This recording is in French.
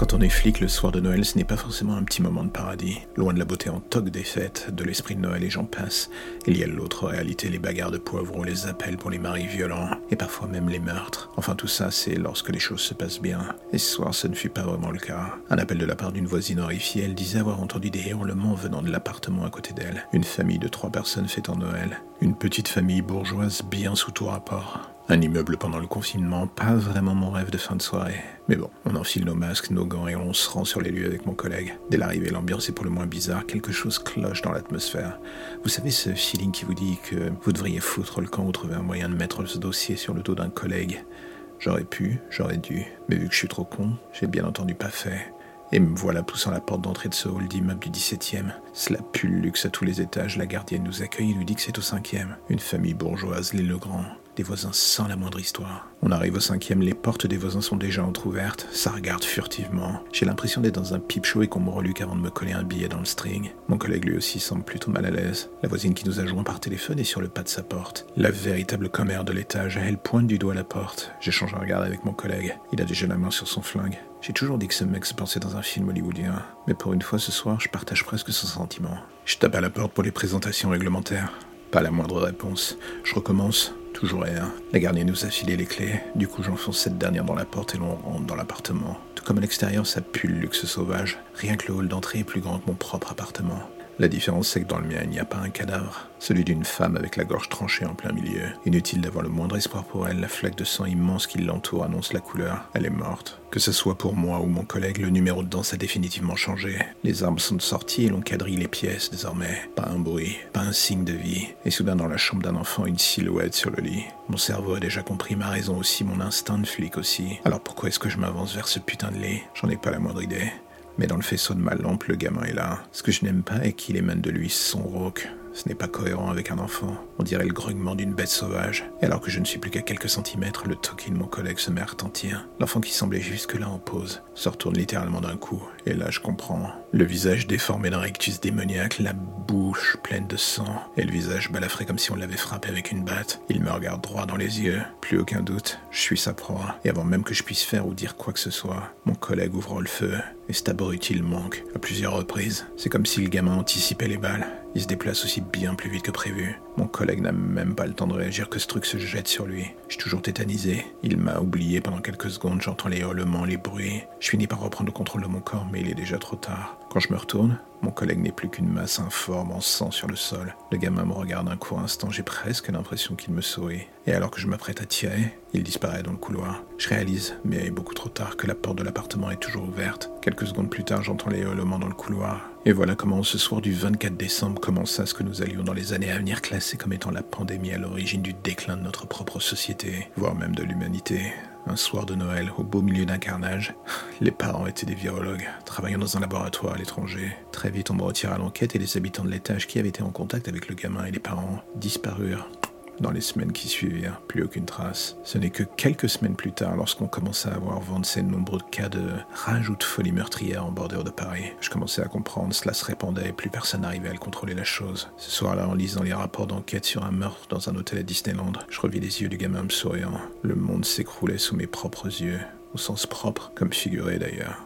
Quand on est flic le soir de Noël, ce n'est pas forcément un petit moment de paradis. Loin de la beauté en toque des fêtes, de l'esprit de Noël et j'en passe, il y a l'autre réalité, les bagarres de poivrons, les appels pour les maris violents, et parfois même les meurtres. Enfin tout ça, c'est lorsque les choses se passent bien. Et ce soir, ce ne fut pas vraiment le cas. Un appel de la part d'une voisine horrifiée, elle disait avoir entendu des hurlements venant de l'appartement à côté d'elle. Une famille de trois personnes fêtant Noël. Une petite famille bourgeoise bien sous tout rapport. Un immeuble pendant le confinement, pas vraiment mon rêve de fin de soirée. Mais bon, on enfile nos masques, nos gants et on se rend sur les lieux avec mon collègue. Dès l'arrivée, l'ambiance est pour le moins bizarre, quelque chose cloche dans l'atmosphère. Vous savez ce feeling qui vous dit que vous devriez foutre le camp ou trouver un moyen de mettre ce dossier sur le dos d'un collègue J'aurais pu, j'aurais dû, mais vu que je suis trop con, j'ai bien entendu pas fait. Et me voilà poussant la porte d'entrée de ce hall d'immeuble du 17e. Cela pue le luxe à tous les étages, la gardienne nous accueille et nous dit que c'est au cinquième. Une famille bourgeoise, les Legrand des voisins sans la moindre histoire. On arrive au cinquième, les portes des voisins sont déjà entrouvertes, ça regarde furtivement. J'ai l'impression d'être dans un pipe show et qu'on me reluque avant de me coller un billet dans le string. Mon collègue lui aussi semble plutôt mal à l'aise. La voisine qui nous a joint par téléphone est sur le pas de sa porte. La véritable commère de l'étage, elle pointe du doigt la porte. J'échange un regard avec mon collègue. Il a déjà la main sur son flingue. J'ai toujours dit que ce mec se pensait dans un film hollywoodien, mais pour une fois ce soir, je partage presque son sentiment. Je tape à la porte pour les présentations réglementaires. Pas la moindre réponse. Je recommence. Toujours rien. La gardienne nous a filé les clés. Du coup, j'enfonce cette dernière dans la porte et l'on rentre dans l'appartement. Tout comme à l'extérieur, ça pue le luxe sauvage. Rien que le hall d'entrée est plus grand que mon propre appartement. La différence, c'est que dans le mien, il n'y a pas un cadavre. Celui d'une femme avec la gorge tranchée en plein milieu. Inutile d'avoir le moindre espoir pour elle, la flaque de sang immense qui l'entoure annonce la couleur. Elle est morte. Que ce soit pour moi ou mon collègue, le numéro de danse a définitivement changé. Les armes sont sorties et l'on quadrille les pièces désormais. Pas un bruit, pas un signe de vie. Et soudain, dans la chambre d'un enfant, une silhouette sur le lit. Mon cerveau a déjà compris ma raison aussi, mon instinct de flic aussi. Alors pourquoi est-ce que je m'avance vers ce putain de lit? J'en ai pas la moindre idée. Mais dans le faisceau de ma lampe, le gamin est là. Ce que je n'aime pas est qu'il émane de lui son rauque. Ce n'est pas cohérent avec un enfant. On dirait le grognement d'une bête sauvage. Et alors que je ne suis plus qu'à quelques centimètres, le toki de mon collègue se met à retentir. L'enfant qui semblait jusque-là en pause se retourne littéralement d'un coup. Et là, je comprends. Le visage déformé d'un rectus démoniaque, la bouche pleine de sang, et le visage balafré comme si on l'avait frappé avec une batte. Il me regarde droit dans les yeux. Plus aucun doute, je suis sa proie. Et avant même que je puisse faire ou dire quoi que ce soit, mon collègue ouvre le feu. Et cet abruti manque à plusieurs reprises. C'est comme si le gamin anticipait les balles. Il se déplace aussi bien plus vite que prévu. Mon collègue n'a même pas le temps de réagir que ce truc se jette sur lui. Je suis toujours tétanisé. Il m'a oublié pendant quelques secondes, j'entends les hurlements, les bruits. Je finis par reprendre le contrôle de mon corps, mais il est déjà trop tard. Quand je me retourne, mon collègue n'est plus qu'une masse informe en sang sur le sol. Le gamin me regarde un court instant, j'ai presque l'impression qu'il me sourit. Et alors que je m'apprête à tirer, il disparaît dans le couloir. Je réalise, mais beaucoup trop tard, que la porte de l'appartement est toujours ouverte. Quelques secondes plus tard, j'entends les hurlements dans le couloir. Et voilà comment ce soir du 24 décembre commença ce que nous allions dans les années à venir classer comme étant la pandémie à l'origine du déclin de notre propre société, voire même de l'humanité. Un soir de Noël, au beau milieu d'un carnage, les parents étaient des virologues, travaillant dans un laboratoire à l'étranger. Très vite, on me retira l'enquête et les habitants de l'étage qui avaient été en contact avec le gamin et les parents disparurent. Dans les semaines qui suivirent, plus aucune trace. Ce n'est que quelques semaines plus tard, lorsqu'on commença à avoir vent de ces nombreux cas de rage ou de folie meurtrière en bordure de Paris, je commençais à comprendre, cela se répandait et plus personne n'arrivait à le contrôler la chose. Ce soir-là, en lisant les rapports d'enquête sur un meurtre dans un hôtel à Disneyland, je revis les yeux du gamin me souriant. Le monde s'écroulait sous mes propres yeux, au sens propre comme figuré d'ailleurs.